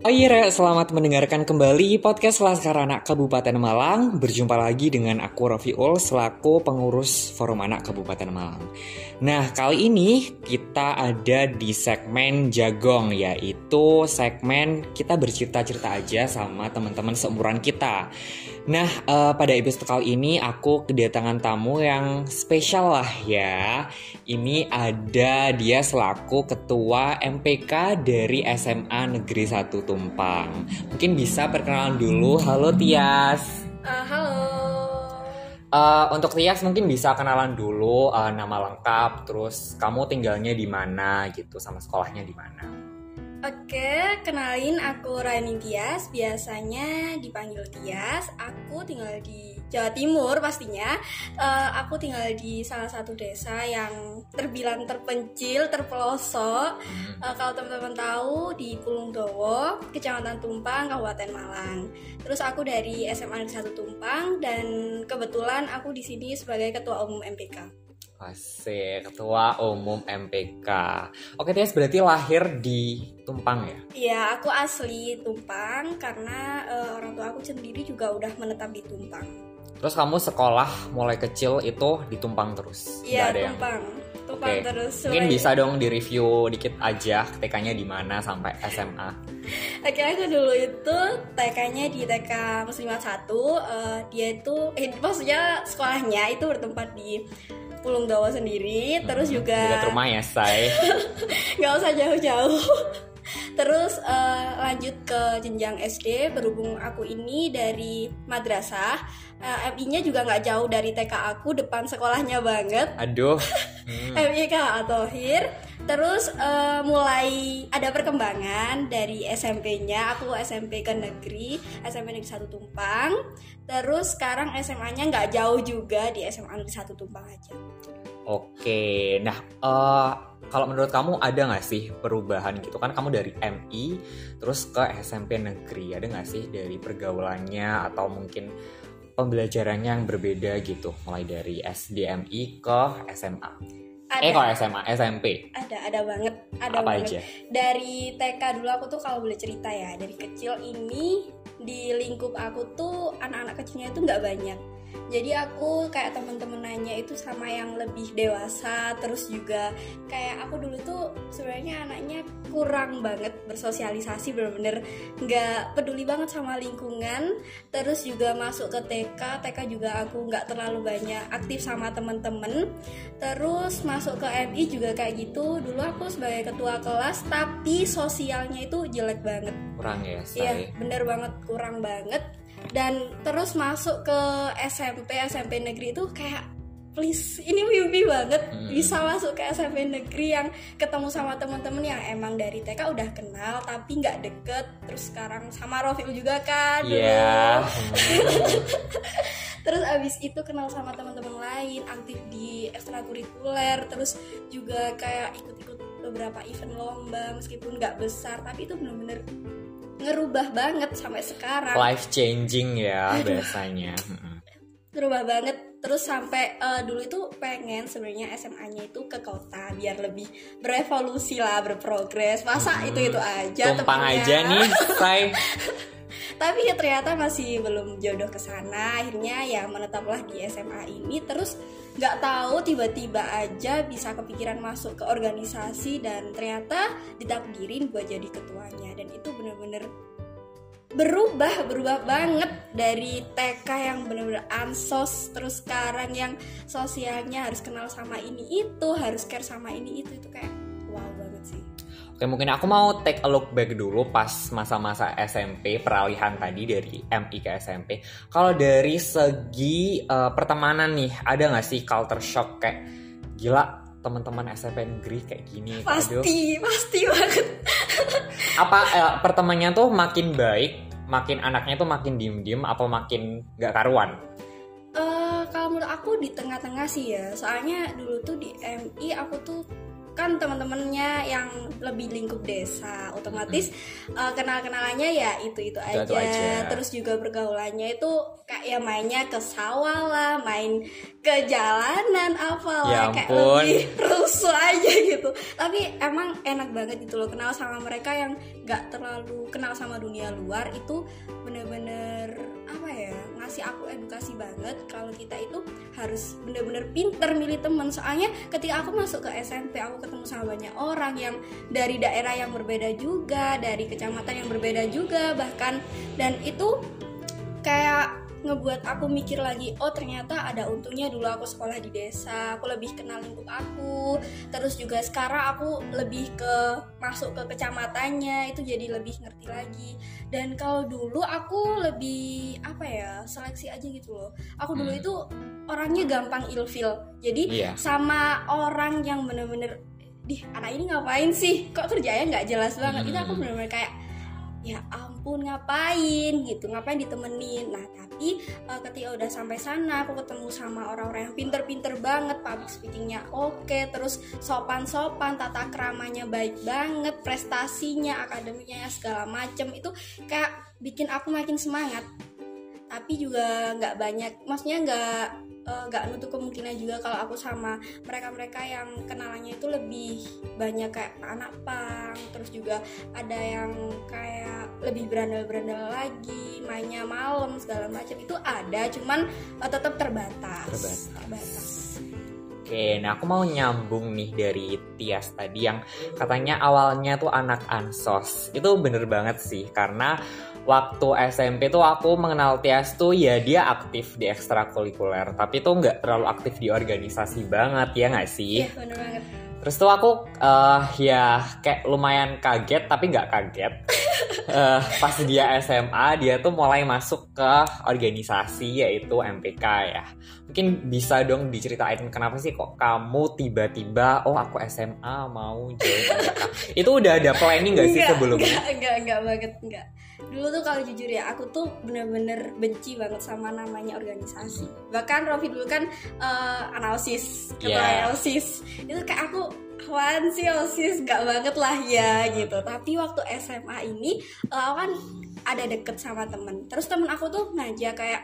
Oh iya, selamat mendengarkan kembali podcast Laskar Anak Kabupaten Malang. Berjumpa lagi dengan aku Rofiul selaku pengurus Forum Anak Kabupaten Malang. Nah, kali ini kita ada di segmen Jagong, yaitu segmen kita bercerita-cerita aja sama teman-teman seumuran kita. Nah, uh, pada episode kali ini aku kedatangan tamu yang spesial lah ya. Ini ada dia selaku ketua MPK dari SMA Negeri 1 Tumpang. Mungkin bisa perkenalan dulu. Halo Tias. Uh, halo. Uh, untuk Tias mungkin bisa kenalan dulu uh, nama lengkap, terus kamu tinggalnya di mana gitu, sama sekolahnya di mana. Oke, kenalin aku Rani Tias, biasanya dipanggil Tias. Aku tinggal di Jawa Timur pastinya. Uh, aku tinggal di salah satu desa yang terbilang terpencil, terpelosok. Uh, kalau teman-teman tahu di Pulung Dowo, Kecamatan Tumpang, Kabupaten Malang. Terus aku dari SMA Negeri 1 Tumpang dan kebetulan aku di sini sebagai ketua umum MPK. Asik, ketua umum MPK. Oke, Tias berarti lahir di Tumpang ya? Iya, aku asli Tumpang karena uh, orang tua aku sendiri juga udah menetap di Tumpang. Terus kamu sekolah mulai kecil itu di Tumpang terus? Iya, Tumpang. Yang... Tumpang Oke. terus. Mungkin bisa dong di-review dikit aja TK-nya di mana sampai SMA. Oke, aku dulu itu TK-nya di TK Muslimat 1. Uh, dia itu eh, maksudnya sekolahnya itu bertempat di Pulung Dawa sendiri, hmm, terus juga dekat rumah ya, say. nggak usah jauh-jauh. Terus uh, lanjut ke jenjang SD berhubung aku ini dari madrasah, uh, eh, MI-nya juga nggak jauh dari TK aku depan sekolahnya banget. Aduh. Hmm. MI KA Tohir. Terus uh, mulai ada perkembangan dari SMP-nya, aku SMP ke negeri, SMP Negeri 1 Tumpang. Terus sekarang SMA-nya nggak jauh juga di SMA Negeri 1 Tumpang aja. Oke, nah uh, kalau menurut kamu ada nggak sih perubahan gitu kan kamu dari MI terus ke SMP negeri ada nggak sih dari pergaulannya atau mungkin pembelajarannya yang berbeda gitu mulai dari SDMI ke SMA? Ada. Eh kalau SMA, SMP? Ada, ada banget. Ada Apa banget. aja? Dari TK dulu aku tuh kalau boleh cerita ya, dari kecil ini di lingkup aku tuh anak-anak kecilnya itu nggak banyak jadi aku kayak temen-temen nanya itu sama yang lebih dewasa terus juga kayak aku dulu tuh sebenarnya anaknya kurang banget bersosialisasi bener-bener nggak peduli banget sama lingkungan. Terus juga masuk ke TK TK juga aku nggak terlalu banyak aktif sama temen-temen. Terus masuk ke MI juga kayak gitu. Dulu aku sebagai ketua kelas tapi sosialnya itu jelek banget. Kurang ya iya bener banget kurang banget dan terus masuk ke SMP SMP negeri itu kayak please ini mimpi banget hmm. bisa masuk ke SMP negeri yang ketemu sama teman-teman yang emang dari TK udah kenal tapi nggak deket terus sekarang sama Rofil juga kan yeah. terus abis itu kenal sama teman-teman lain aktif di ekstrakurikuler terus juga kayak ikut-ikut beberapa event lomba meskipun nggak besar tapi itu bener-bener ngerubah banget sampai sekarang. Life changing ya biasanya. Ngerubah banget. Terus sampai uh, dulu itu pengen sebenarnya SMA-nya itu ke kota biar lebih berevolusi lah berprogres. Masa hmm. itu itu aja tumpang aja nih say. Tapi ya ternyata masih belum jodoh ke sana. Akhirnya ya menetaplah di SMA ini. Terus nggak tahu tiba-tiba aja bisa kepikiran masuk ke organisasi dan ternyata ditakdirin buat jadi ketuanya. Dan itu bener-bener berubah berubah banget dari TK yang bener-bener ansos terus sekarang yang sosialnya harus kenal sama ini itu harus care sama ini itu itu kayak wow banget Oke mungkin aku mau take a look back dulu pas masa-masa SMP peralihan tadi dari MI ke SMP. Kalau dari segi uh, pertemanan nih ada nggak sih culture shock kayak gila teman-teman SMP negeri kayak gini? Pasti aduh. pasti banget. Apa uh, pertemanannya tuh makin baik, makin anaknya tuh makin diem-diem, apa makin nggak karuan? Uh, kalau menurut aku di tengah-tengah sih ya. Soalnya dulu tuh di MI aku tuh kan teman-temannya yang lebih lingkup desa otomatis hmm. uh, kenal-kenalannya ya itu itu aja. aja terus juga pergaulannya itu kayak kayak ya mainnya ke sawah lah main ke jalanan apalah Ya kayak lebih rusuh aja gitu. Tapi emang enak banget gitu loh kenal sama mereka yang nggak terlalu kenal sama dunia luar itu bener-bener apa ya ngasih aku edukasi banget kalau kita itu harus bener-bener pinter milih temen. Soalnya ketika aku masuk ke SMP aku ketemu sama banyak orang yang dari daerah yang berbeda juga dari kecamatan yang berbeda juga bahkan. Dan itu kayak ngebuat aku mikir lagi oh ternyata ada untungnya dulu aku sekolah di desa aku lebih kenal lingkup aku terus juga sekarang aku lebih ke masuk ke kecamatannya itu jadi lebih ngerti lagi dan kalau dulu aku lebih apa ya seleksi aja gitu loh aku dulu Hmm. itu orangnya gampang ilfil jadi Iya. sama orang yang bener-bener di anak ini ngapain sih kok kerjanya nggak jelas banget itu aku Hmm. bener-bener kayak ya ampun ngapain gitu ngapain ditemenin. Nah tapi eh, ketika udah sampai sana aku ketemu sama orang-orang yang pinter-pinter banget public speakingnya oke terus sopan-sopan tata keramanya baik banget prestasinya akademiknya segala macem. Itu kayak bikin aku makin semangat. Tapi juga nggak banyak maksudnya nggak eh, nggak nutup kemungkinan juga kalau aku sama mereka-mereka yang kenalannya itu lebih banyak kayak anak pang terus juga ada yang kayak lebih berandal-berandal lagi mainnya malam segala macam itu ada cuman eh, tetap terbatas Terbatas. terbatas Oke, nah aku mau nyambung nih dari Tias tadi yang katanya awalnya tuh anak ansos. Itu bener banget sih, karena waktu SMP tuh aku mengenal Tias tuh ya dia aktif di ekstrakurikuler, tapi tuh nggak terlalu aktif di organisasi banget ya nggak sih? iya bener banget Terus tuh aku eh, ya kayak lumayan kaget tapi nggak kaget. Eh, pas dia SMA dia tuh mulai masuk ke organisasi yaitu MPK ya. Mungkin bisa dong diceritain kenapa sih kok kamu tiba-tiba oh aku SMA mau join MPK. Itu udah ada planning nggak sih sebelumnya? enggak, enggak, enggak banget, enggak. Dulu tuh kalau jujur ya, aku tuh bener-bener benci banget sama namanya organisasi. Bahkan Rofi dulu kan eh, analisis, ketua Yeah. OSIS. Itu kayak aku, apaan sih OSIS? Enggak banget lah ya gitu. Tapi waktu SMA ini, eh, aku kan ada deket sama temen. Terus temen aku tuh ngajak kayak,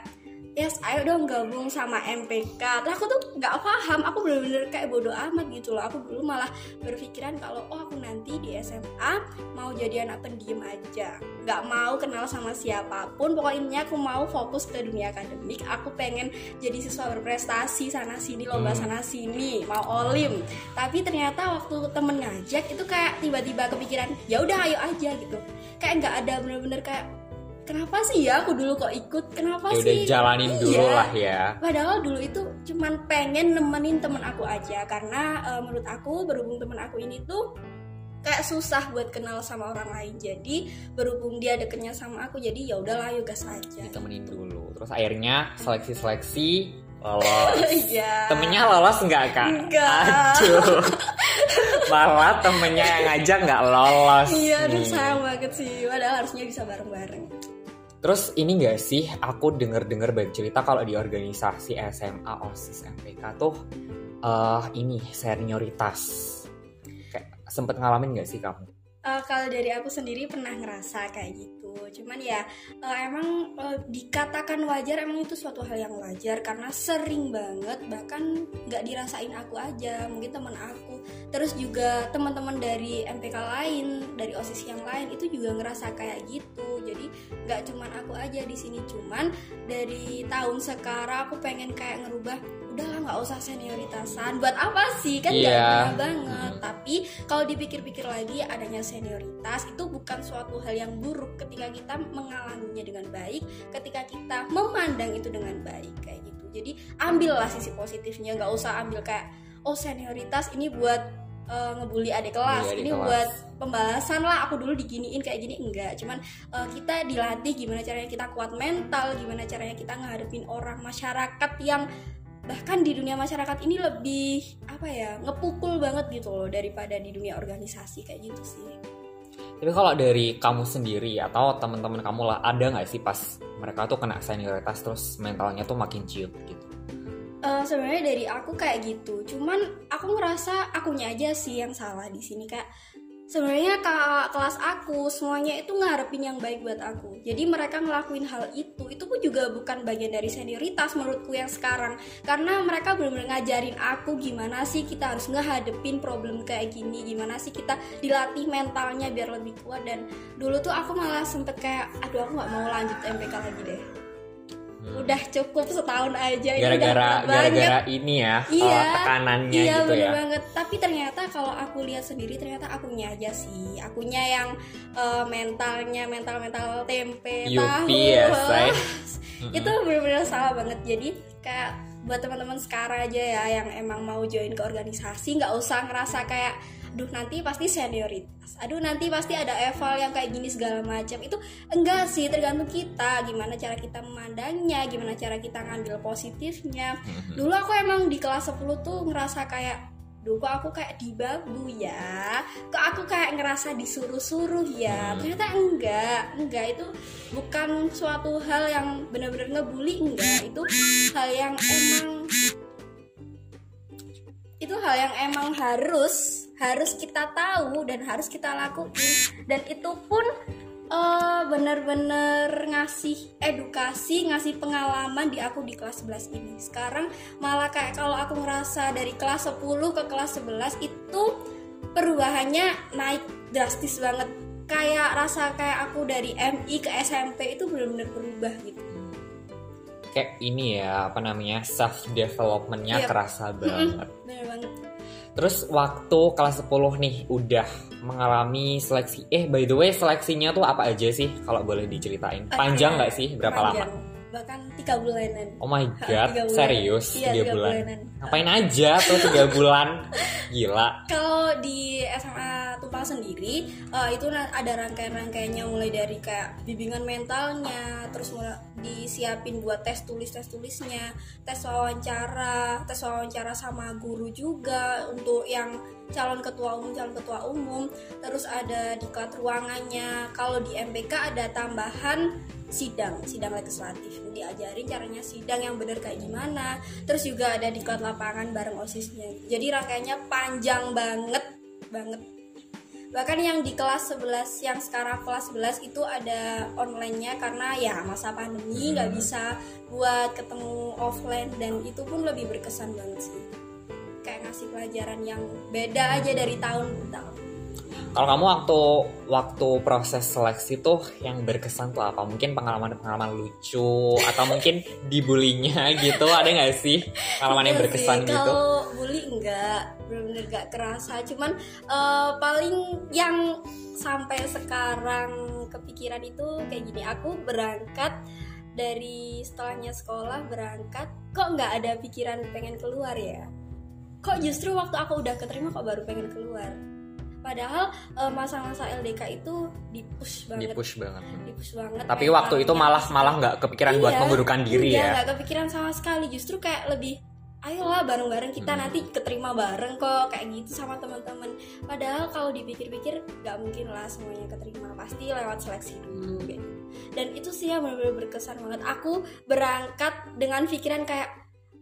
Yes, ayo dong gabung sama MPK. Terus aku tuh nggak paham, aku bener-bener kayak bodoh amat gitu loh. Aku dulu malah berpikiran kalau oh aku nanti di SMA mau jadi anak pendiam aja, nggak mau kenal sama siapa pun. Pokoknya aku mau fokus ke dunia akademik. Aku pengen jadi siswa berprestasi sana sini lomba Hmm. sana sini, mau olim. Tapi ternyata waktu temen ngajak itu kayak tiba-tiba kepikiran, ya udah ayo aja gitu. Kayak nggak ada bener-bener kayak kenapa sih ya aku dulu kok ikut? Kenapa Ya udah sih? jalanin dulu Iya. lah ya. Padahal dulu itu cuman pengen nemenin temen aku aja karena eh, menurut aku berhubung temen aku ini tuh kayak susah buat kenal sama orang lain. Jadi berhubung dia deketnya sama aku jadi ya udahlah yuk gas aja. Ditemenin dulu. Terus akhirnya seleksi-seleksi lolos. Iya. Temennya lolos nggak kak? Nggak. Aduh. Malah temennya yang ngajak nggak lolos. Iya, aduh nih. sayang banget sih. Padahal harusnya bisa bareng-bareng. Terus ini nggak sih, aku denger-dengar banyak cerita kalau di organisasi SMA, OSIS, MPK tuh eh ini senioritas. Kayak sempet ngalamin nggak sih kamu? Eh, kalau dari aku sendiri pernah ngerasa kayak gitu. Cuman ya eh, emang eh, dikatakan wajar emang itu suatu hal yang wajar karena sering banget bahkan nggak dirasain aku aja mungkin teman aku. Terus juga teman-teman dari MPK lain dari osis yang lain itu juga ngerasa kayak gitu. Jadi nggak cuman aku aja di sini. Cuman dari tahun sekarang aku pengen kayak ngerubah udahlah nggak usah senioritasan. Buat apa sih? Kan nggak Iya. guna banget. Tapi kalau dipikir-pikir lagi adanya senioritas itu bukan suatu hal yang buruk ketika kita mengalaminya dengan baik ketika kita memandang itu dengan baik kayak gitu. Jadi ambillah sisi positifnya. Nggak usah ambil kayak oh senioritas ini buat eh, ngebully adik kelas adik ini kelas. buat pembalasan lah aku dulu diginiin kayak gini. Enggak cuman eh, kita dilatih gimana caranya kita kuat mental gimana caranya kita ngadepin orang masyarakat yang bahkan di dunia masyarakat ini lebih apa ya ngepukul banget gitu loh daripada di dunia organisasi kayak gitu sih. Tapi kalau dari kamu sendiri atau teman-teman kamu lah, ada nggak sih pas mereka tuh kena senioritas terus mentalnya tuh makin ciut gitu? Eh, sebenarnya dari aku kayak gitu. Cuman aku ngerasa akunya aja sih yang salah di sini kayak sebenarnya kakak kelas aku semuanya itu ngarepin yang baik buat aku. Jadi mereka ngelakuin hal itu itu pun juga bukan bagian dari senioritas menurutku yang sekarang. Karena mereka benar-benar ngajarin aku gimana sih kita harus ngehadepin problem kayak gini gimana sih kita dilatih mentalnya biar lebih kuat. Dan dulu tuh aku malah sempet kayak aduh aku nggak mau lanjut MPK lagi deh udah cukup setahun aja gara-gara gara-gara ini ya iya uh, tekanannya iya gitu bener ya. banget. Tapi ternyata kalau aku lihat sendiri ternyata akunya aja sih. Akunya yang eh, mentalnya mental mental tempe Yupi tahu. ya, itu bener-bener salah banget. Jadi kayak buat teman-teman sekarang aja ya yang emang mau join ke organisasi nggak usah ngerasa kayak aduh nanti pasti senioritas. Aduh nanti pasti ada eval yang kayak gini segala macam. Itu enggak sih tergantung kita. Gimana cara kita memandangnya gimana cara kita ngambil positifnya. Dulu aku emang di kelas 10 tuh ngerasa kayak Duh kok aku kayak dibabu ya? Kok aku kayak ngerasa disuruh-suruh ya? Hmm. Ternyata enggak. Enggak itu bukan suatu hal yang bener-bener ngebully Enggak. Itu hal yang emang Itu hal yang emang harus Harus kita tahu dan harus kita lakuin Dan itu pun eh, bener-bener ngasih edukasi, ngasih pengalaman di aku di kelas 11 ini. Sekarang malah kayak kalau aku ngerasa dari kelas 10 ke kelas 11 itu perubahannya naik drastis banget. Kayak rasa kayak aku dari MI ke SMP itu bener-bener berubah gitu. kayak ini ya apa namanya self developmentnya Iya. kerasa banget Bener banget. Terus waktu kelas 10 nih udah mengalami seleksi. Eh by the way seleksinya tuh apa aja sih? Kalau boleh diceritain. Panjang nggak sih? Berapa lama? Panjang. Bahkan tiga bulanan. Oh my god, tiga bulan. serius Iya, tiga tiga bulan. bulanan. Ngapain aja tuh tiga bulan? Gila. Kalau di SMA Tumpang sendiri eh, itu ada rangkaian-rangkaiannya mulai dari kayak bimbingan mentalnya, terus mulai disiapin buat tes tulis tes tulisnya, tes wawancara, tes wawancara sama guru juga untuk yang calon ketua umum calon ketua umum, terus ada diklat ruangannya. Kalau di MPK ada tambahan sidang sidang legislatif. Diajarin caranya sidang yang benar kayak gimana. Terus juga ada diklat lapangan bareng osisnya. Jadi rangkaiannya panjang banget banget. Bahkan yang di kelas 11 yang sekarang kelas 11 itu ada online-nya karena ya masa pandemi nggak bisa buat ketemu offline. Dan itu pun lebih berkesan banget sih ngasih pelajaran yang beda aja dari tahun ke tahun Kalau kamu waktu waktu proses seleksi tuh yang berkesan tuh apa? Mungkin pengalaman-pengalaman lucu atau mungkin dibulinya gitu ada nggak sih pengalaman yang berkesan sih, gitu? Kalau bully enggak, bener-bener gak kerasa. Cuman eh, paling yang sampai sekarang kepikiran itu kayak gini. Aku berangkat dari setelahnya sekolah berangkat, kok nggak ada pikiran pengen keluar ya? Kok justru waktu aku udah keterima kok baru pengen keluar? Padahal eh, masa-masa LDK itu dipush Di banget, push banget. dipush banget. Tapi waktu itu malah malah nggak kepikiran buat Iya, memburukan diri iya, ya. nggak kepikiran sama sekali justru kayak lebih ayolah bareng-bareng kita Hmm. nanti keterima bareng kok kayak gitu sama teman-teman padahal kalau dipikir-pikir nggak mungkin lah semuanya keterima pasti lewat seleksi dulu kayak gitu. dan itu sih yang benar-benar berkesan banget aku berangkat dengan pikiran kayak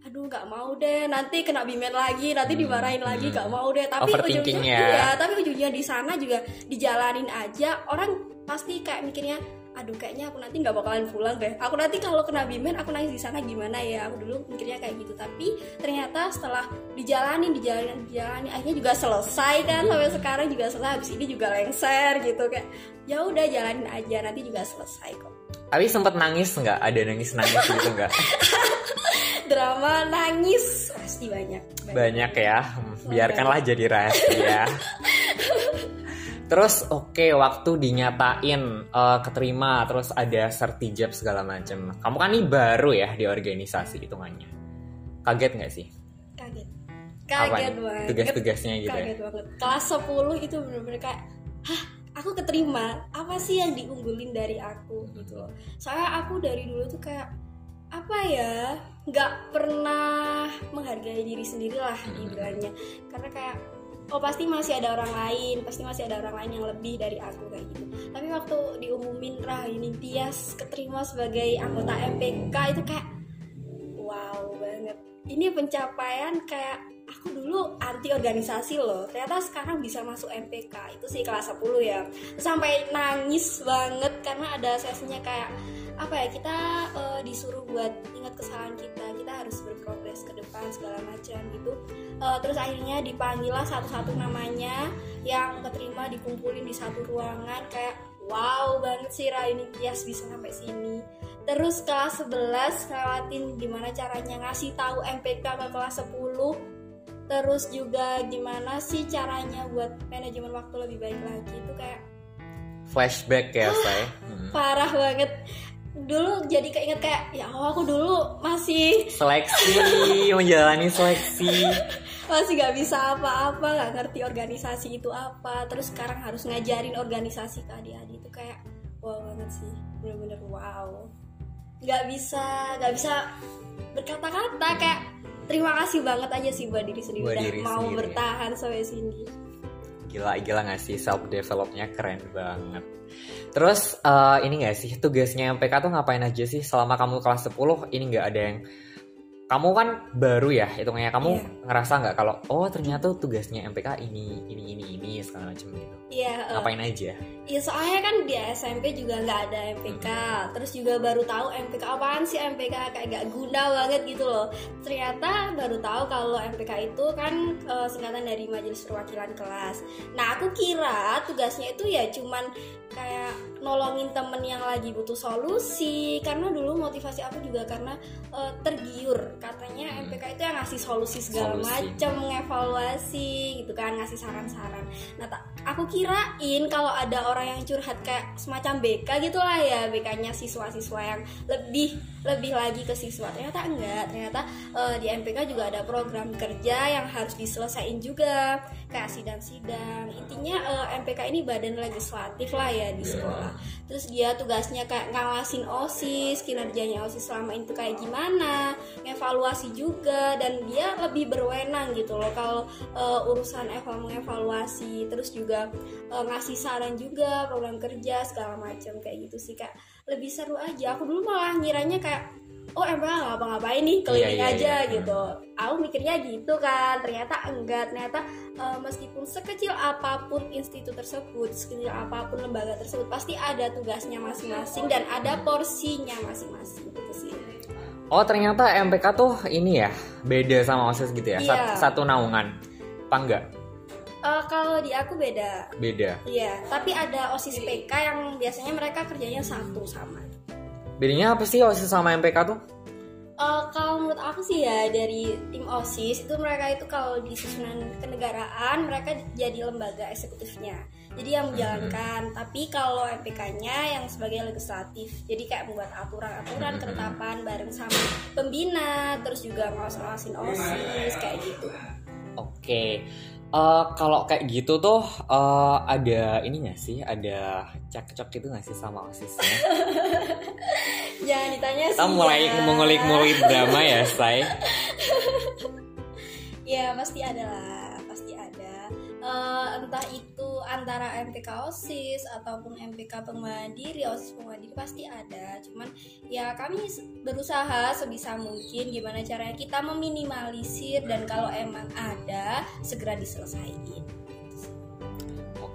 aduh nggak mau deh. Nanti kena bimen lagi nanti Hmm, dimarahin lagi hmm. nggak mau deh. Tapi ujungnya ya. iya tapi ujungnya di sana juga dijalanin aja. Orang pasti kayak mikirnya aduh kayaknya aku nanti nggak bakalan pulang deh. Aku nanti kalau kena bimen aku nangis di sana gimana ya? Aku dulu mikirnya kayak gitu. Tapi ternyata setelah dijalanin dijalanin dijalanin akhirnya juga selesai kan sampai sekarang juga selesai. Habis ini juga lengser gitu kayak ya udah jalanin aja nanti juga selesai kok. Tapi sempet nangis nggak? Ada nangis nangis gitu nggak? drama nangis pasti banyak Banyak ya. Hmm, Biarkanlah jadi rahasia. Terus oke waktu dinyatain eh, keterima terus ada sertijab segala macam. Kamu kan nih baru ya di organisasi hitungannya. Kaget nggak sih? kaget Apa kaget nih? banget Tugas-tugasnya gitu ya. kaget banget kelas 10 itu bener-bener kayak hah aku keterima apa sih yang diunggulin dari aku gitu loh soalnya aku dari dulu tuh kayak apa ya nggak pernah menghargai diri sendiri lah dibilangnya. Karena kayak oh pasti masih ada orang lain pasti masih ada orang lain yang lebih dari aku kayak gitu. Tapi waktu diumumin Rah ini Tias keterima sebagai anggota MPK itu kayak wow banget. Ini pencapaian kayak aku dulu anti organisasi loh. Ternyata sekarang bisa masuk MPK itu sih kelas 10 ya. Sampai nangis banget karena ada sesinya kayak apa ya kita uh, disuruh buat ingat kesalahan kita. Kita harus berprogres ke depan segala macam gitu. Uh, terus akhirnya dipanggil lah satu-satu namanya yang keterima dikumpulin di satu ruangan. Kayak wow banget sih Ra ini Kias bisa sampai sini. Terus kelas 11 ngelawatin gimana caranya ngasih tahu MPK ke kelas 10 terus juga gimana sih caranya buat manajemen waktu lebih baik lagi? Itu kayak flashback ya saya hmm. parah banget. Dulu jadi keinget kayak ya oh aku dulu masih seleksi menjalani seleksi. Masih gak bisa apa-apa gak ngerti organisasi itu apa. Terus sekarang harus ngajarin organisasi ke adik-adik. Itu kayak wow banget sih. Bener-bener wow. Nggak bisa nggak bisa berkata-kata kayak terima kasih banget aja sih buat diri sendiri buat udah diri mau sendiri. bertahan sampai sini. Gila gila gak sih? Self developnya keren banget. Terus uh, ini gak sih tugasnya MPK tuh ngapain aja sih? Selama kamu kelas 10 ini gak ada yang kamu kan baru ya hitungnya kamu yeah. ngerasa nggak kalau oh ternyata tugasnya MPK ini ini ini ini segala macam gitu. Iya yeah, uh, ngapain aja? iya soalnya kan di SMP juga nggak ada MPK hmm. terus juga baru tahu MPK apaan sih MPK kayak gak guna banget gitu loh. Ternyata baru tahu kalau MPK itu kan uh, singkatan dari Majelis Perwakilan Kelas. Nah aku kira tugasnya itu ya cuman kayak nolongin temen yang lagi butuh solusi. Karena dulu motivasi aku juga karena uh, tergiur. Katanya hmm. MPK itu yang ngasih solusi segala macam mengevaluasi gitu kan ngasih saran-saran. Nah tak aku kirain kalau ada orang yang curhat kayak semacam BK gitulah ya. BK-nya siswa-siswa yang lebih lebih lagi ke siswa. Ternyata enggak. Ternyata uh, di MPK juga ada program kerja yang harus diselesaikan juga. Kayak sidang-sidang. Intinya uh, eh, MPK ini badan legislatif lah ya di iya. sekolah terus dia tugasnya kayak ngawasin osis kinerjanya osis selama itu kayak gimana evaluasi juga dan dia lebih berwenang gitu loh kalau uh, urusan eval mengevaluasi. Terus juga uh, ngasih saran juga program kerja segala macam kayak gitu sih kak. Lebih seru aja. Aku dulu malah ngiranya kayak oh emang ngapa-ngapain nih keliling iya, iya, aja iya. gitu aku mikirnya gitu kan ternyata enggak ternyata uh, meskipun sekecil apa pun institut tersebut sekecil apa pun lembaga tersebut pasti ada tugasnya masing-masing dan ada porsinya masing-masing gitu sih Oh ternyata MPK tuh ini ya beda sama OSIS gitu ya iya. satu, satu naungan apa enggak? Uh, kalau di aku beda. Beda. Iya, tapi ada OSIS PK yang biasanya mereka kerjanya satu sama. Bedanya apa sih OSIS sama MPK tuh? Uh, kalau menurut aku sih ya dari tim OSIS itu mereka itu kalau di susunan kenegaraan mereka jadi lembaga eksekutifnya. Jadi yang menjalankan. Hmm. Tapi kalau MPK-nya yang sebagai legislatif. Jadi kayak membuat aturan-aturan ketetapan bareng sama pembina, terus juga ngawas-ngawasin OSIS kayak gitu. Oke. Okay. Uh, kalau kayak gitu tuh uh, ada ini gak sih? Ada cekcok gitu gak sih sama osisnya? Jangan ditanya sih. Kita mulai ya. mengulik-ngulik drama ya, say. ya pasti ada lah. Uh, entah itu antara MPK OSIS ataupun MPK Pengmadiri, OSIS Pengmadiri pasti ada. Cuman ya kami berusaha sebisa mungkin gimana caranya kita meminimalisir dan kalau emang ada segera diselesaikan.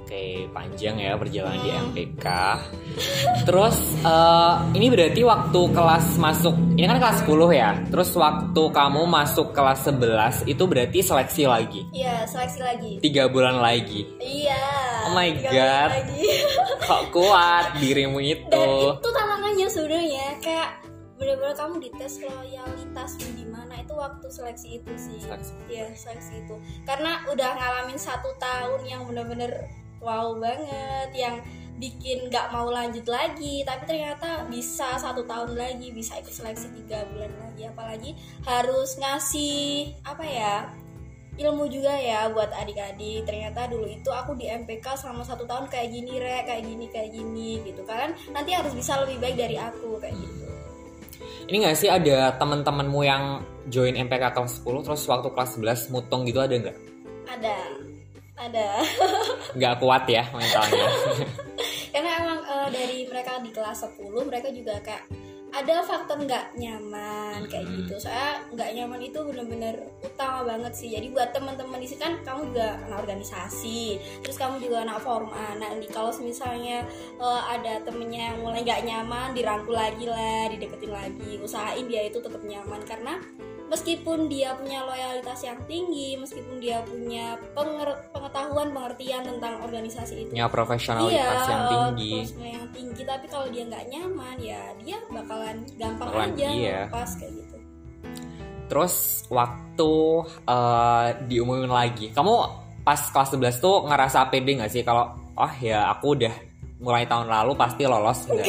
Oke, panjang ya perjalanan di MPK. Terus uh, ini berarti waktu kelas masuk, ini kan kelas 10 ya. Terus waktu kamu masuk kelas 11 itu berarti seleksi lagi. Iya, seleksi lagi. Tiga bulan lagi. Iya. Oh my god. Kok kuat dirimu itu? Dan itu tantangannya sebenarnya kayak benar-benar kamu dites loyalitas di mana itu waktu seleksi itu sih seleksi. ya seleksi itu karena udah ngalamin satu tahun yang benar-benar wow banget yang bikin nggak mau lanjut lagi tapi ternyata bisa satu tahun lagi bisa ikut seleksi tiga bulan lagi. Apalagi harus ngasih apa ya ilmu juga ya buat adik-adik. Ternyata dulu itu aku di MPK selama satu tahun kayak gini re kayak gini kayak gini gitu kan. Nanti harus bisa lebih baik dari aku kayak gitu. Ini gak sih ada teman-temanmu yang join MPK kelas 10 terus waktu kelas 11 mutong gitu ada nggak? Ada ada. Nggak kuat ya mentalnya. Karena emang uh, dari mereka di kelas 10 mereka juga kayak ada faktor nggak nyaman kayak gitu. Saya nggak nyaman itu benar-benar utama banget sih. Jadi buat teman-teman di sini kan kamu juga anak organisasi terus kamu juga anak forum anak nih kalau misalnya uh, ada temennya yang mulai nggak nyaman dirangkul lagi lah dideketin lagi usahain dia itu tetap nyaman. Karena meskipun dia punya loyalitas yang tinggi, meskipun dia punya penger pengetahuan pengertian tentang organisasi itu, punya profesionalitas iya, yang tinggi, yang tinggi, tapi kalau dia nggak nyaman ya dia bakalan gampang aja iya. lepas kayak gitu. Terus waktu uh, diumumin lagi, kamu pas kelas 11 tuh ngerasa pede nggak sih? Kalau oh ya aku udah mulai tahun lalu pasti lolos. Gitu.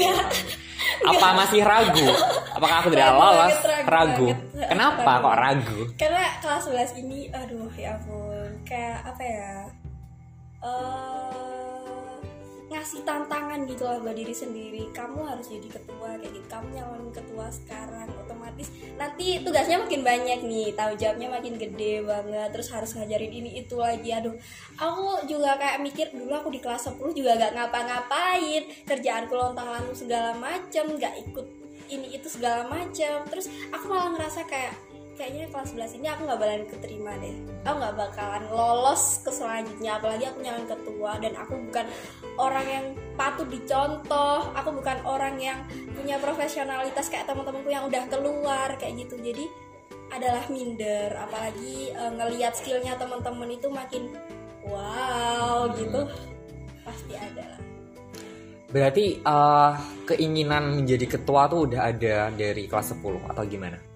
Apa masih ragu? Apakah aku tidak lolos? ragu. Kenapa Ragu. kok ragu? Karena kelas 11 ini, aduh ya ampun, kayak apa ya? eh ngasih tantangan gitu lah buat diri sendiri. Kamu harus jadi ketua kayak gitu. Kamu nyalonin ketua sekarang, otomatis nanti tugasnya makin banyak nih, tahu jawabnya makin gede banget. Terus harus ngajarin ini itu lagi. Aduh, aku juga kayak mikir dulu aku di kelas 10 juga gak ngapa-ngapain, kerjaanku lontang-lantung segala macem, gak ikut ini itu segala macam terus aku malah ngerasa kayak kayaknya kelas 11 ini aku nggak bakalan keterima deh. Aku nggak bakalan lolos ke selanjutnya apalagi aku nyalon ketua. Dan aku bukan orang yang patut dicontoh. Aku bukan orang yang punya profesionalitas kayak teman-temanku yang udah keluar kayak gitu. Jadi adalah minder. Apalagi e, ngelihat skillnya teman-teman itu makin wow gitu. Pasti ada lah. Berarti uh, keinginan menjadi ketua tuh udah ada dari kelas 10 atau gimana?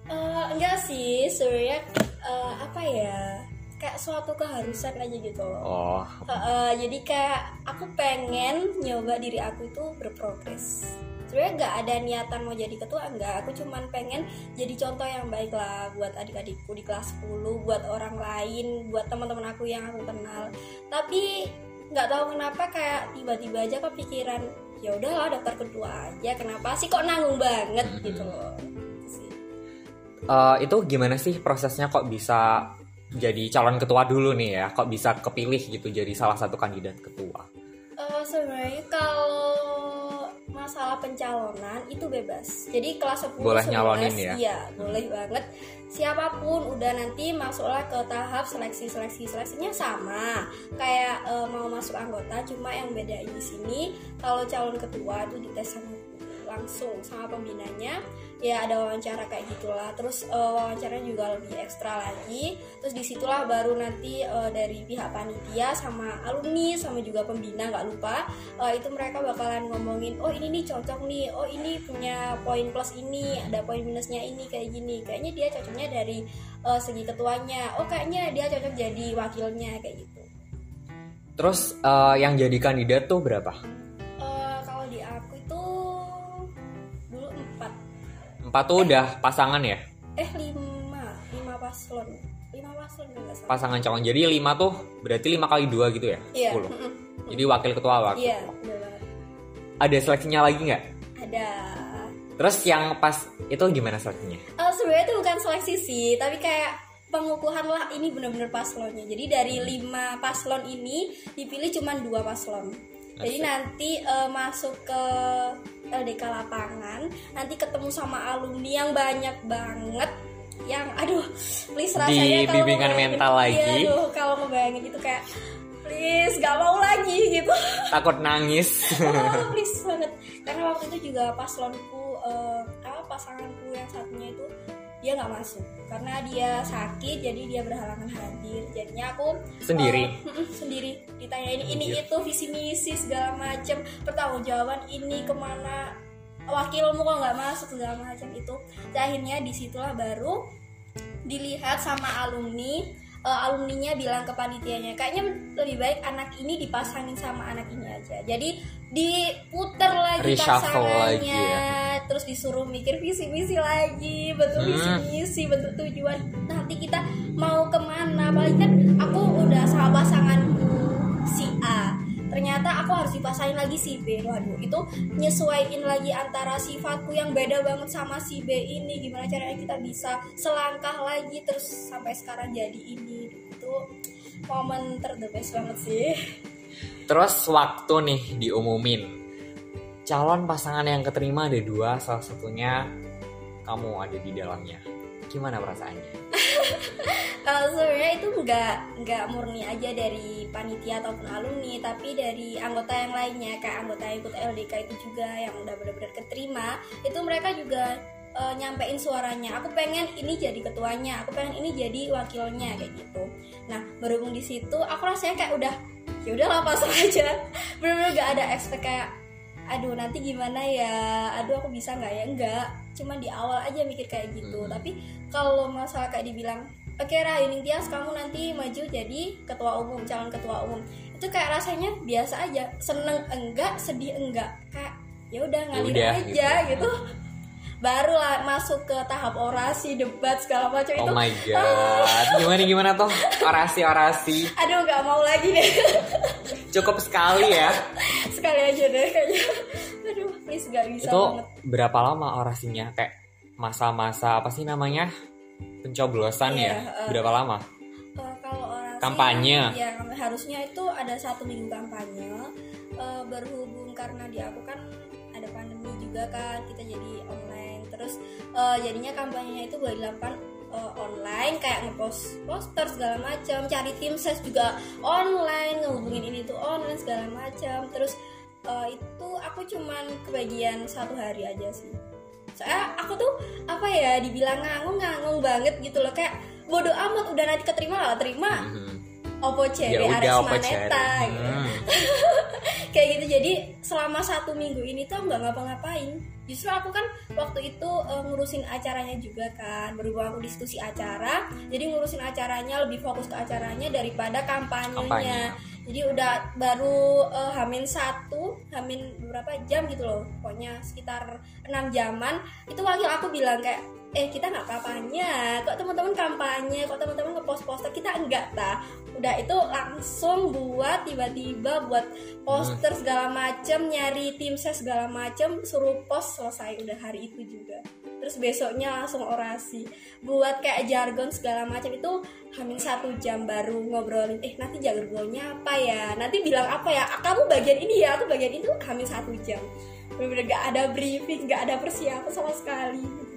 Enggak sih sebenarnya eh, apa ya kayak suatu keharusan aja gitu loh. Oh, Eh, eh, jadi kayak aku pengen nyoba diri aku itu berprogres. Sebenarnya nggak ada niatan mau jadi ketua enggak aku cuman pengen jadi contoh yang baik lah buat adik-adikku di kelas 10 buat orang lain buat teman-teman aku yang aku kenal. Tapi nggak tahu kenapa kayak tiba-tiba aja kepikiran ya udahlah daftar kedua aja kenapa sih kok nanggung banget? Gitu loh Eh, itu gimana sih prosesnya kok bisa jadi calon ketua dulu nih ya? Kok bisa kepilih gitu jadi salah satu kandidat ketua? Eh, sebenarnya kalau masalah pencalonan itu bebas. Jadi kelas 10 Boleh 11, nyalonin ya? Iya, boleh banget. Siapa pun udah nanti masuklah ke tahap seleksi seleksi seleksinya sama kayak eh, mau masuk anggota, cuma yang beda di sini kalau calon ketua itu dites sama langsung sama pembinanya. Ya ada wawancara kayak gitulah. Terus eh, wawancaranya juga lebih ekstra lagi. Terus di situlah baru nanti eh, dari pihak panitia sama alumni sama juga pembina nggak lupa eh, itu mereka bakalan ngomongin oh ini nih cocok nih. Oh ini punya poin plus ini ada poin minusnya ini kayak gini. Kayaknya dia cocoknya dari eh, segi ketuanya. Oh kayaknya dia cocok jadi wakilnya kayak gitu. Terus eh, yang jadi kandidat tuh berapa? Empat tuh udah pasangan ya? eh lima lima paslon lima paslon nggak salah Pasangan calon. Jadi lima tuh berarti lima kali dua gitu ya? iya mm-mm. Jadi wakil ketua wakil. iya banget. Ada seleksinya lagi nggak? ada Terus yang pas itu gimana seleksinya? Eh, sebenarnya itu bukan seleksi sih tapi kayak pengukuhan lah ini bener-bener paslonnya jadi dari lima paslon ini dipilih cuma dua paslon jadi nanti eh, masuk ke LDK lapangan nanti ketemu sama alumni yang banyak banget yang aduh please rasanya kalau bimbingan mental lagi. iya, aduh kalau ngebayangin itu kayak please gak mau lagi gitu Takut nangis. oh, please banget karena waktu itu juga paslonku eh, apa pasanganku yang satunya itu dia nggak masuk. Karena dia sakit jadi dia berhalangan hadir. Jadinya aku Sendiri? mm-mm, sendiri. Ditanya ini ini itu visi misi segala macem. Pertanggungjawaban ini ke mana? Wakilmu kok nggak masuk segala macam itu. Dan akhirnya di situlah baru dilihat sama alumni eh, alumninya bilang ke panitianya kayaknya lebih baik anak ini dipasangin sama anak ini aja jadi diputer lagi pasangannya ya. terus disuruh mikir visi misi lagi bentuk Hmm. visi misi bentuk tujuan nanti kita mau ke mana apalagi kan aku udah sama pasanganku si A ternyata aku harus dipasangin lagi si B. Waduh itu nyesuaiin lagi antara sifatku yang beda banget sama si B ini. Gimana caranya kita bisa selangkah lagi terus sampai sekarang jadi ini? Itu momen ter the best banget sih. Terus waktu nih diumumin. Calon pasangan yang keterima ada dua, salah satunya kamu ada di dalamnya. Gimana perasaannya uh, sebenarnya itu nggak nggak murni aja dari panitia ataupun alumni tapi dari anggota yang lainnya kayak anggota yang ikut LDK itu juga yang udah benar-benar keterima itu mereka juga uh, nyampein suaranya. Aku pengen ini jadi ketuanya aku pengen ini jadi wakilnya kayak gitu. Nah berhubung di situ aku rasanya kayak udah ya udahlah pasrah aja. Benar-benar gak ada kayak aduh nanti gimana ya? Aduh aku bisa nggak ya? Enggak cuma di awal aja mikir kayak gitu. Hmm. tapi kalau masalah kayak dibilang oke okay, Raining Tias kamu nanti maju jadi ketua umum calon ketua umum. Itu kayak rasanya biasa aja. Seneng enggak sedih enggak. Kayak ya udah ngalir Yaudah, aja gitu, gitu baru lah masuk ke tahap orasi debat segala macam. Oh itu oh my god. Gimana gimana toh orasi orasi aduh nggak mau lagi deh. Cukup sekali ya. Sekali aja deh kayaknya. Aduh please gak bisa itu banget. berapa lama orasinya? Kayak masa-masa apa sih namanya? Pencoblosan yeah, ya uh, berapa lama? Uh, kalau orasi kampanye. ya harusnya itu ada satu minggu kampanye. Uh, berhubung karena di aku kan ada pandemi juga kan kita jadi online terus uh, jadinya kampanyenya itu gue dilakukan uh, online kayak ngepost poster segala macam cari tim ses juga online ngehubungin ini tuh online segala macam terus uh, itu aku cuman kebagian satu hari aja sih. Soalnya aku tuh apa ya dibilang nganggung nganggung banget gitu loh kayak bodoh amat udah nanti keterima lah terima. -hmm opo cewek ya Ares Maneta gitu. Hmm. kayak gitu jadi selama satu minggu ini tuh nggak ngapa-ngapain justru aku kan waktu itu uh, ngurusin acaranya juga kan berhubung aku diskusi acara jadi ngurusin acaranya lebih fokus ke acaranya daripada kampanyenya Kampanye. jadi udah baru uh, hamin satu hamin beberapa jam gitu loh pokoknya sekitar enam jaman itu wakil aku bilang kayak eh kita nggak kampanye kok teman-teman kampanye kok teman-teman ngepost poster kita enggak ta udah itu langsung buat tiba-tiba buat poster hmm. segala macem nyari tim ses segala macem suruh post selesai. Udah hari itu juga. Terus besoknya langsung orasi. Buat kayak jargon segala macam itu hamil satu jam baru ngobrolin eh nanti jargonnya apa ya? Nanti bilang apa ya? Kamu bagian ini ya aku bagian itu. Hamil satu jam. Bener-bener gak ada briefing gak ada persiapan sama sekali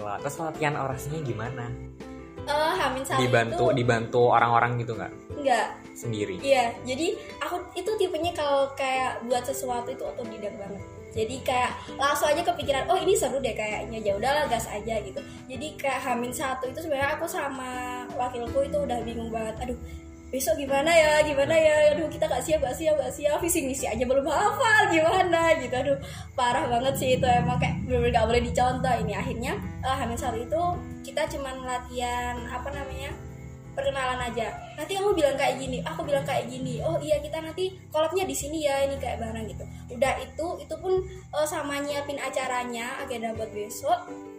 gila terus latihan orasinya gimana? Uh, Hamin satu dibantu itu, dibantu orang-orang gitu nggak? Nggak. Sendiri? Iya jadi aku itu tipenya kalau kayak buat sesuatu itu otodidak banget. Jadi kayak langsung aja kepikiran oh ini seru deh kayaknya. Ya udahlah gas aja gitu. Jadi kayak Hamin satu itu sebenarnya aku sama wakilku itu udah bingung banget. Aduh besok gimana ya gimana ya? Aduh kita gak siap gak siap gak siap. Visi misi aja belum hafal gimana gitu. Aduh parah banget sih itu emang kayak bener-bener gak boleh dicontoh. Ini akhirnya uh, hamil satu itu kita cuman latihan apa namanya perkenalan aja. Nanti kamu bilang kayak gini aku bilang kayak gini. Oh iya kita nanti kolabnya di sini ya ini kayak barang gitu. Udah itu itu pun uh, sama nyiapin acaranya agenda buat besok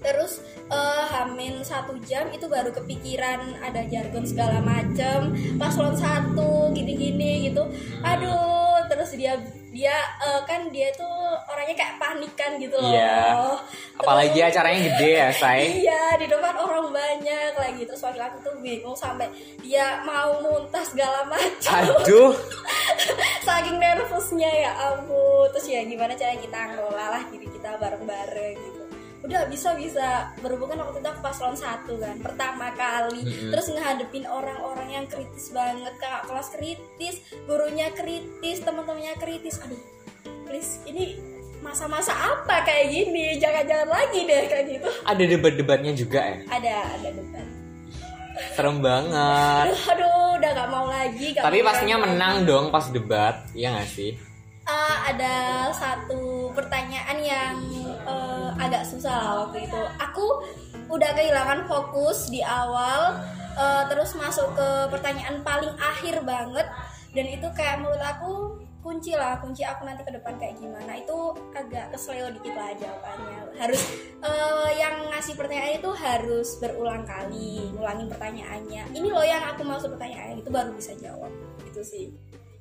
terus uh, hamin satu jam itu baru kepikiran ada jargon segala macem paslon satu gini-gini gitu. Aduh terus dia dia uh, kan dia tuh orangnya kayak panikan gitu loh. Iya. apalagi terus, acaranya gede ya say iya di depan orang banyak lagi terus wakil aku tuh bingung sampai dia mau muntah segala macam aduh. Saking nervousnya ya ampun. Terus ya gimana cara kita ngelola lah diri kita bareng-bareng gitu udah bisa bisa. Berhubungan waktu itu aku paslon satu kan pertama kali. Mm-hmm. terus ngehadepin orang-orang yang kritis banget kakak kelas kritis gurunya kritis teman-temannya kritis. Aduh please ini masa-masa apa kayak gini? Jangan-jangan lagi deh kayak gitu. Ada debat-debatnya juga ya? Ada ada debat. Serem banget. Aduh, aduh udah gak mau lagi gak tapi pastinya menang dong pas debat iya gak sih? Uh, ada satu pertanyaan yang uh, agak susah lah waktu itu. Aku udah kehilangan fokus di awal, uh, terus masuk ke pertanyaan paling akhir banget, dan itu kayak menurut aku kunci lah kunci aku nanti ke depan kayak gimana. Itu agak kesleo dikit lah jawabannya. Harus uh, yang ngasih pertanyaan itu harus berulang kali ngulangin pertanyaannya. Ini loh yang aku maksud pertanyaan itu baru bisa jawab. Itu sih.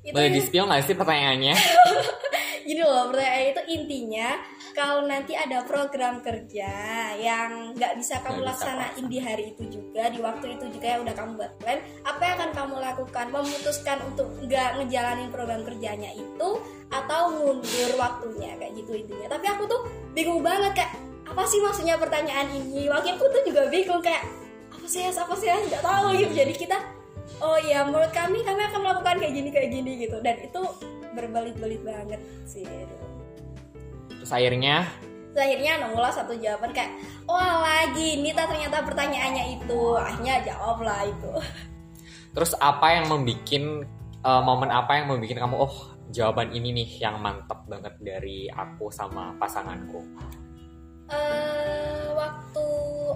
Itu boleh di spill nggak sih pertanyaannya? Gini loh pertanyaan itu intinya kalau nanti ada program kerja yang nggak bisa kamu laksanain di hari itu juga di waktu itu juga yang udah kamu buat plan apa yang akan kamu lakukan? Memutuskan untuk nggak ngejalanin program kerjanya itu atau mundur waktunya kayak gitu intinya. Tapi aku tuh bingung banget kayak apa sih maksudnya pertanyaan ini? Wakilku tuh juga bingung kayak apa sih apa sih nggak tahu gitu. Jadi kita oh iya menurut kami kami akan melakukan kayak gini kayak gini gitu. Dan itu berbelit-belit banget sih terus akhirnya? Terus akhirnya nemulah satu jawaban kayak wah lagi ini ternyata pertanyaannya itu. Akhirnya jawab lah itu. Terus apa yang membuat uh, momen apa yang membuat kamu oh jawaban ini nih yang mantep banget dari aku sama pasanganku? Uh, waktu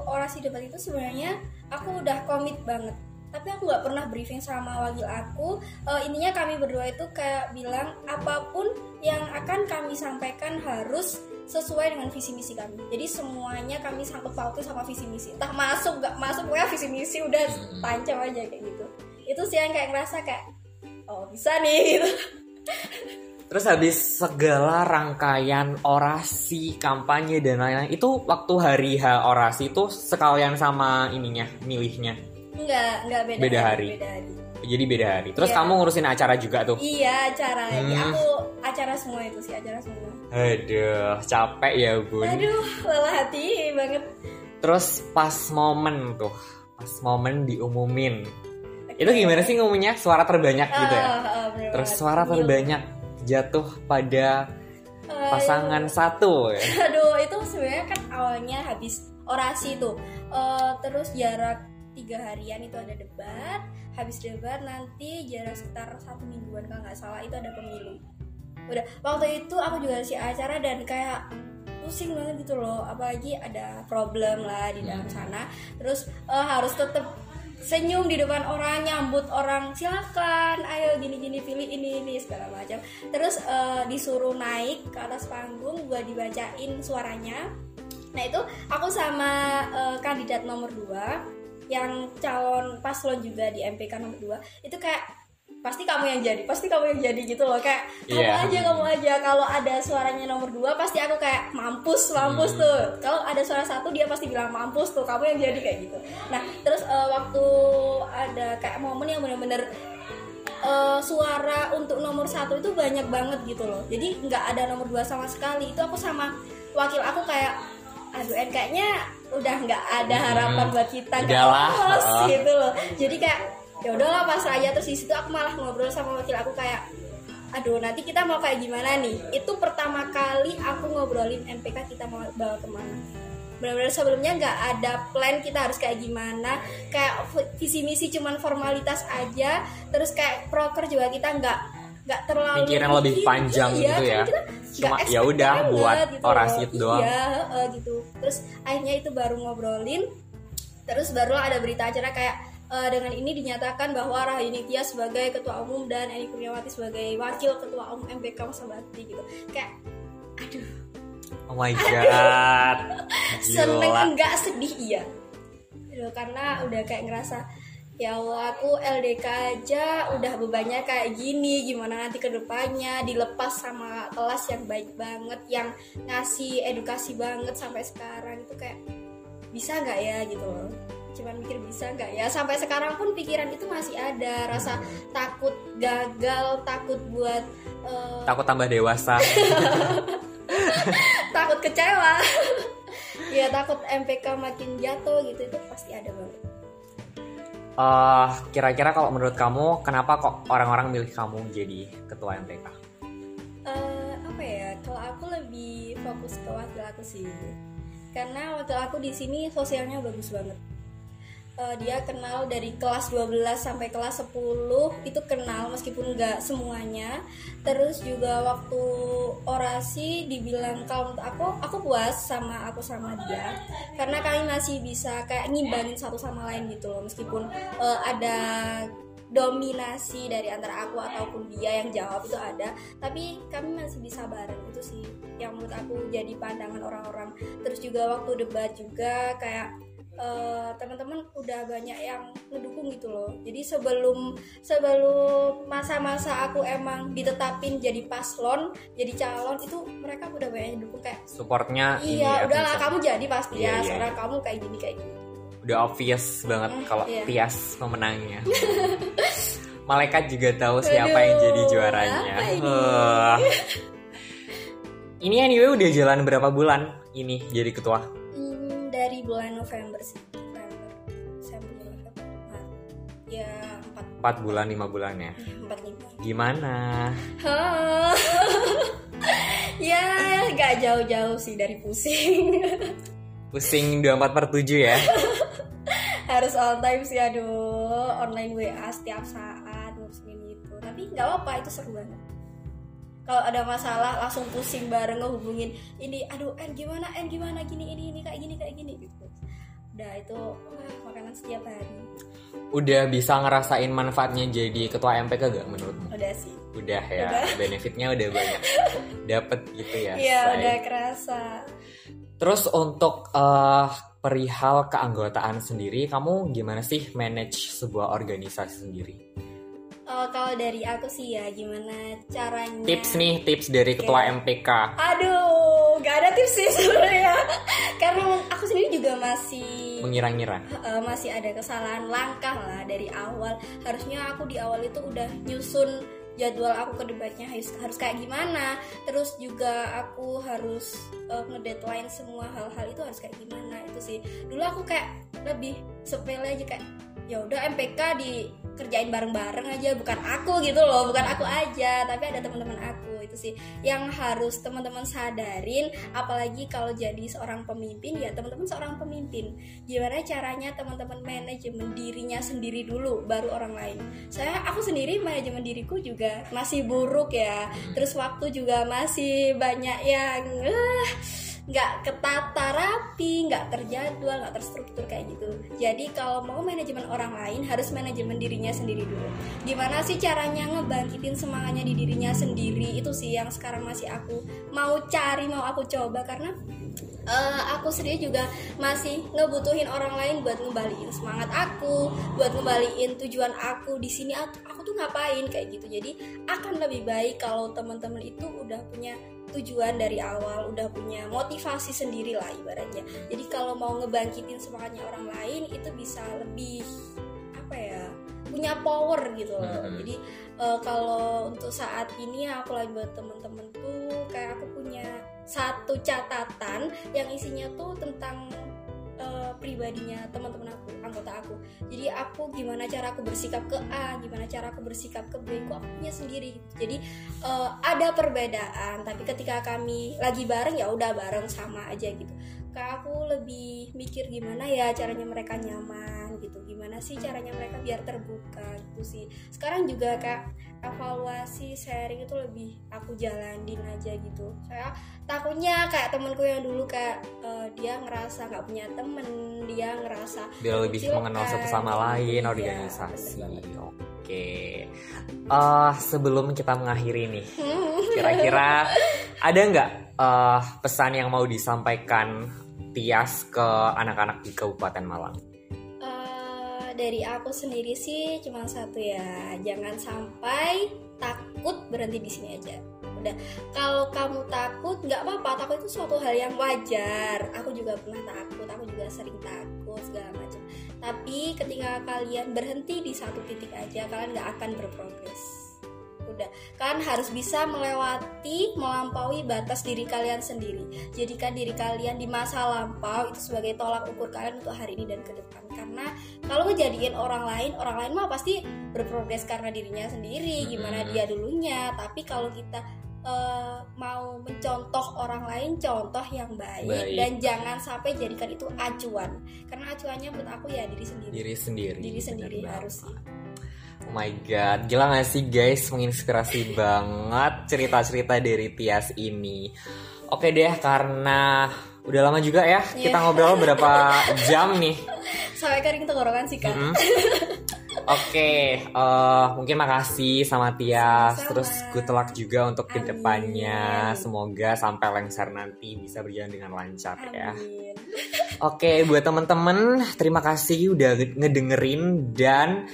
orasi debat itu sebenarnya aku udah komit banget tapi aku nggak pernah briefing sama wakil aku. Uh, intinya kami berdua itu kayak bilang apa pun yang akan kami sampaikan harus sesuai dengan visi misi kami. Jadi semuanya kami sangkut pautin sama visi misi. Entah masuk nggak masuk pokoknya visi misi udah tancap aja kayak gitu. Itu sih yang kayak ngerasa kayak oh bisa nih gitu. Terus habis segala rangkaian orasi, kampanye dan lain-lain itu waktu hari H orasi itu sekalian sama ininya, milihnya. Enggak, enggak beda, beda hari. Beda hari. Jadi beda hari. Terus Iya. kamu ngurusin acara juga tuh. Iya, acara. Hmm. Aku acara semua itu sih, acara semua. Aduh, capek ya bun. Aduh, lelah hati banget. Terus pas momen tuh, pas momen diumumin. Itu gimana sih ngomongnya? Suara terbanyak gitu ya? Bener Terus suara terbanyak jatuh pada Ah, pasangan satu ya. Aduh, itu sebenarnya kan awalnya habis orasi tuh. Eh, terus jarak tiga harian itu ada debat. Habis debat nanti jarak sekitar satu mingguan kalau nggak salah itu ada pemilu. Udah waktu itu aku juga si acara dan kayak pusing banget gitu loh. Apalagi ada problem lah di dalam sana. Terus eh, harus tetap senyum di depan orang nyambut orang silakan ayo gini gini pilih ini ini segala macam terus eh, disuruh naik ke atas panggung buat dibacain suaranya nah itu aku sama eh, kandidat nomor 2 yang calon paslon juga di MPK nomor 2 itu kayak pasti kamu yang jadi pasti kamu yang jadi gitu loh. Kayak kamu Iya. aja kamu aja. Kalau ada suaranya nomor 2 pasti aku kayak mampus mampus Hmm. tuh. Kalau ada suara satu dia pasti bilang mampus tuh kamu yang jadi kayak gitu. Nah terus eh, waktu ada kayak momen yang bener-bener eh, suara untuk nomor satu itu banyak banget gitu loh. Jadi nggak ada nomor dua sama sekali. Itu aku sama wakil aku kayak aduh kayaknya udah nggak ada harapan buat kita nggak Hmm. Lolos heeh. gitu loh. Jadi kayak ya udahlah pas aja. Terus di situ aku malah ngobrol sama wakil aku kayak aduh nanti kita mau kayak gimana nih? Itu pertama kali aku ngobrolin MPK kita mau bawa ke mana. Benar-benar sebelumnya nggak ada plan kita harus kayak gimana. Kayak visi misi cuman formalitas aja. Terus kayak proker juga kita nggak nggak terlalu Mikir yang lebih panjang iya, gitu ya. kita Cuma ya udah buat gitu orasi loh. itu doang. iya heeh, gitu terus akhirnya itu baru ngobrolin terus baru ada berita acara kayak eh, dengan ini dinyatakan bahwa Rahayuni Tia sebagai ketua umum dan Eni Kurniawati sebagai wakil ketua umum MPK Masa Bakti gitu kayak aduh Oh my god. seneng enggak sedih iya Aduh, karena udah kayak ngerasa ya Allah aku LDK aja udah bebannya kayak gini gimana nanti ke depannya? Dilepas sama kelas yang baik banget yang ngasih edukasi banget sampai sekarang. Itu kayak bisa nggak ya gitu loh. Cuman mikir bisa nggak ya? Sampai sekarang pun pikiran itu masih ada. Rasa takut gagal takut buat eh, Takut tambah dewasa. takut kecewa. Ya takut MPK makin jatuh gitu itu pasti ada banget Eh, kira-kira kalau menurut kamu kenapa kok orang-orang milih kamu jadi ketua MPK? Eh, apa ya? Kalau aku lebih fokus ke wakil aku sih. Karena wakil aku di sini sosialnya bagus banget Eh, dia kenal dari kelas 12 sampai kelas 10 itu kenal meskipun nggak semuanya. Terus juga waktu orasi dibilang kalau menurut aku aku puas sama aku sama dia. Karena kami masih bisa kayak ngimbangin satu sama lain gitu loh meskipun eh, ada dominasi dari antara aku ataupun dia yang jawab itu ada. Tapi kami masih bisa bareng itu sih yang menurut aku jadi pandangan orang-orang. Terus juga waktu debat juga kayak eh, teman-teman udah banyak yang ngedukung gitu loh jadi sebelum sebelum masa-masa aku emang ditetapin jadi paslon jadi calon itu mereka udah banyak yang dukung kayak Supportnya ini ya, iya udahlah kamu jadi pasti Iya, ya iya, sekarang kamu kayak gini kayak gini udah obvious banget Mm, kalau iya. Tias pemenangnya. Malaikat juga tahu siapa yang jadi juaranya. Eh. ini anyway udah jalan berapa bulan ini jadi ketua? Dari bulan November sih. November, November, Maret. Ya empat, Empat bulan, lima bulan ya. empat lima. Gimana? Ya nggak jauh-jauh sih dari pusing. Pusing 24 per 7 ya? Harus on time sih aduh. Online WA setiap saat ngurusin itu. Tapi nggak apa itu seru banget. Kalau ada masalah langsung pusing bareng ngehubungin ini aduh en gimana en gimana gini ini ini kayak gini kayak gini gitu. Udah itu wah, makanan setiap hari. Udah bisa ngerasain manfaatnya jadi ketua MPK gak menurutmu? Udah sih. Udah ya, Udah. benefitnya udah banyak dapet gitu ya. Iya udah kerasa. Terus untuk eh, perihal keanggotaan sendiri, kamu gimana sih manage sebuah organisasi sendiri? Oh, kalau dari aku sih ya gimana caranya Tips nih, tips dari ketua MPK. Aduh, gak ada tips sih sebenarnya. Karena aku sendiri juga masih Mengira-ngira. eh, masih ada kesalahan langkah lah dari awal. Harusnya aku di awal itu udah nyusun jadwal aku ke depannya harus harus kayak gimana. Terus juga aku harus eh, ngedeadline semua hal-hal itu harus kayak gimana itu sih. Dulu aku kayak lebih sepele aja kayak ya udah MPK dikerjain bareng-bareng aja bukan aku gitu loh bukan aku aja tapi ada teman-teman aku itu sih. Yang harus teman-teman sadarin apalagi kalau jadi seorang pemimpin ya teman-teman seorang pemimpin. Gimana caranya teman-teman manajemen dirinya sendiri dulu baru orang lain? Saya aku sendiri manajemen diriku juga masih buruk ya. Terus waktu juga masih banyak yang eh, nggak ketata rapi, nggak terjadwal, nggak terstruktur kayak gitu. Jadi kalau mau manajemen orang lain harus manajemen dirinya sendiri dulu. Gimana sih caranya ngebangkitin semangatnya di dirinya sendiri? Itu sih yang sekarang masih aku mau cari, mau aku coba karena eh, aku sendiri juga masih ngebutuhin orang lain buat ngembaliin semangat aku, buat ngembaliin tujuan aku di sini aku, aku tuh ngapain kayak gitu. Jadi akan lebih baik kalau teman-teman itu udah punya tujuan dari awal udah punya motivasi sendiri lah ibaratnya jadi kalau mau ngebangkitin semangatnya orang lain itu bisa lebih apa ya punya power gitu loh Mhm. jadi eh, kalau untuk saat ini aku lagi buat temen-temen tuh kayak aku punya satu catatan yang isinya tuh tentang eh, pribadinya teman-teman aku anggota aku jadi aku gimana cara aku bersikap ke A gimana cara aku bersikap ke B aku punya sendiri gitu. jadi eh, ada perbedaan tapi ketika kami lagi bareng ya udah bareng sama aja gitu kayak aku lebih mikir gimana ya caranya mereka nyaman gitu gimana sih caranya mereka biar terbuka gitu sih sekarang juga kayak evaluasi sharing itu lebih aku jalanin aja gitu saya takutnya kayak temenku yang dulu kayak eh, dia ngerasa nggak punya temen dia ngerasa Biar lebih mengenal satu sama lain Iya, organisasi. banget. Oke. Eh, sebelum kita mengakhiri nih, kira-kira ada nggak eh, pesan yang mau disampaikan Tias ke anak-anak di Kabupaten Malang? Eh, dari aku sendiri sih cuma satu ya. Jangan sampai takut berhenti di sini aja. Udah kalau kamu takut nggak apa-apa. Takut itu suatu hal yang wajar. Aku juga pernah takut aku juga sering takut segala macam. Tapi ketika kalian berhenti di satu titik aja kalian nggak akan berprogres udah. Kalian harus bisa melewati melampaui batas diri kalian sendiri. Jadikan diri kalian di masa lampau itu sebagai tolak ukur kalian untuk hari ini dan ke depan. Karena kalau ngejadiin orang lain orang lain mah pasti berprogres karena dirinya sendiri gimana dia dulunya. Tapi kalau kita eh, mau mencontoh orang lain contoh yang baik, Baik. dan jangan sampai jadikan itu acuan. Karena acuannya menurut aku ya diri sendiri. Diri sendiri. Diri sendiri harus. Oh my god, gila gak sih guys, menginspirasi banget cerita-cerita dari Tias ini. Oke deh, karena udah lama juga ya kita Iya. ngobrol berapa jam nih. sampai kering tenggorokan sih kak Mm-mm. Oke, eh, mungkin makasih sama Tias. Sama-sama. Terus good luck juga untuk Amin. ke depannya. Semoga sampai lengser nanti bisa berjalan dengan lancar ya. amin Oke, buat temen-temen, terima kasih udah ngedengerin dan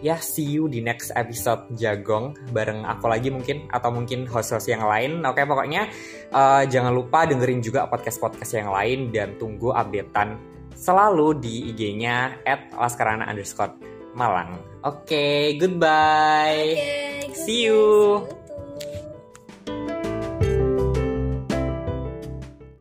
ya see you di next episode Jagong bareng aku lagi mungkin atau mungkin host-host yang lain. Oke, pokoknya eh, jangan lupa dengerin juga podcast-podcast yang lain dan tunggu updatean selalu di IG-nya @laskarana underscore Malang. Oke, goodbye. Oke, good See you.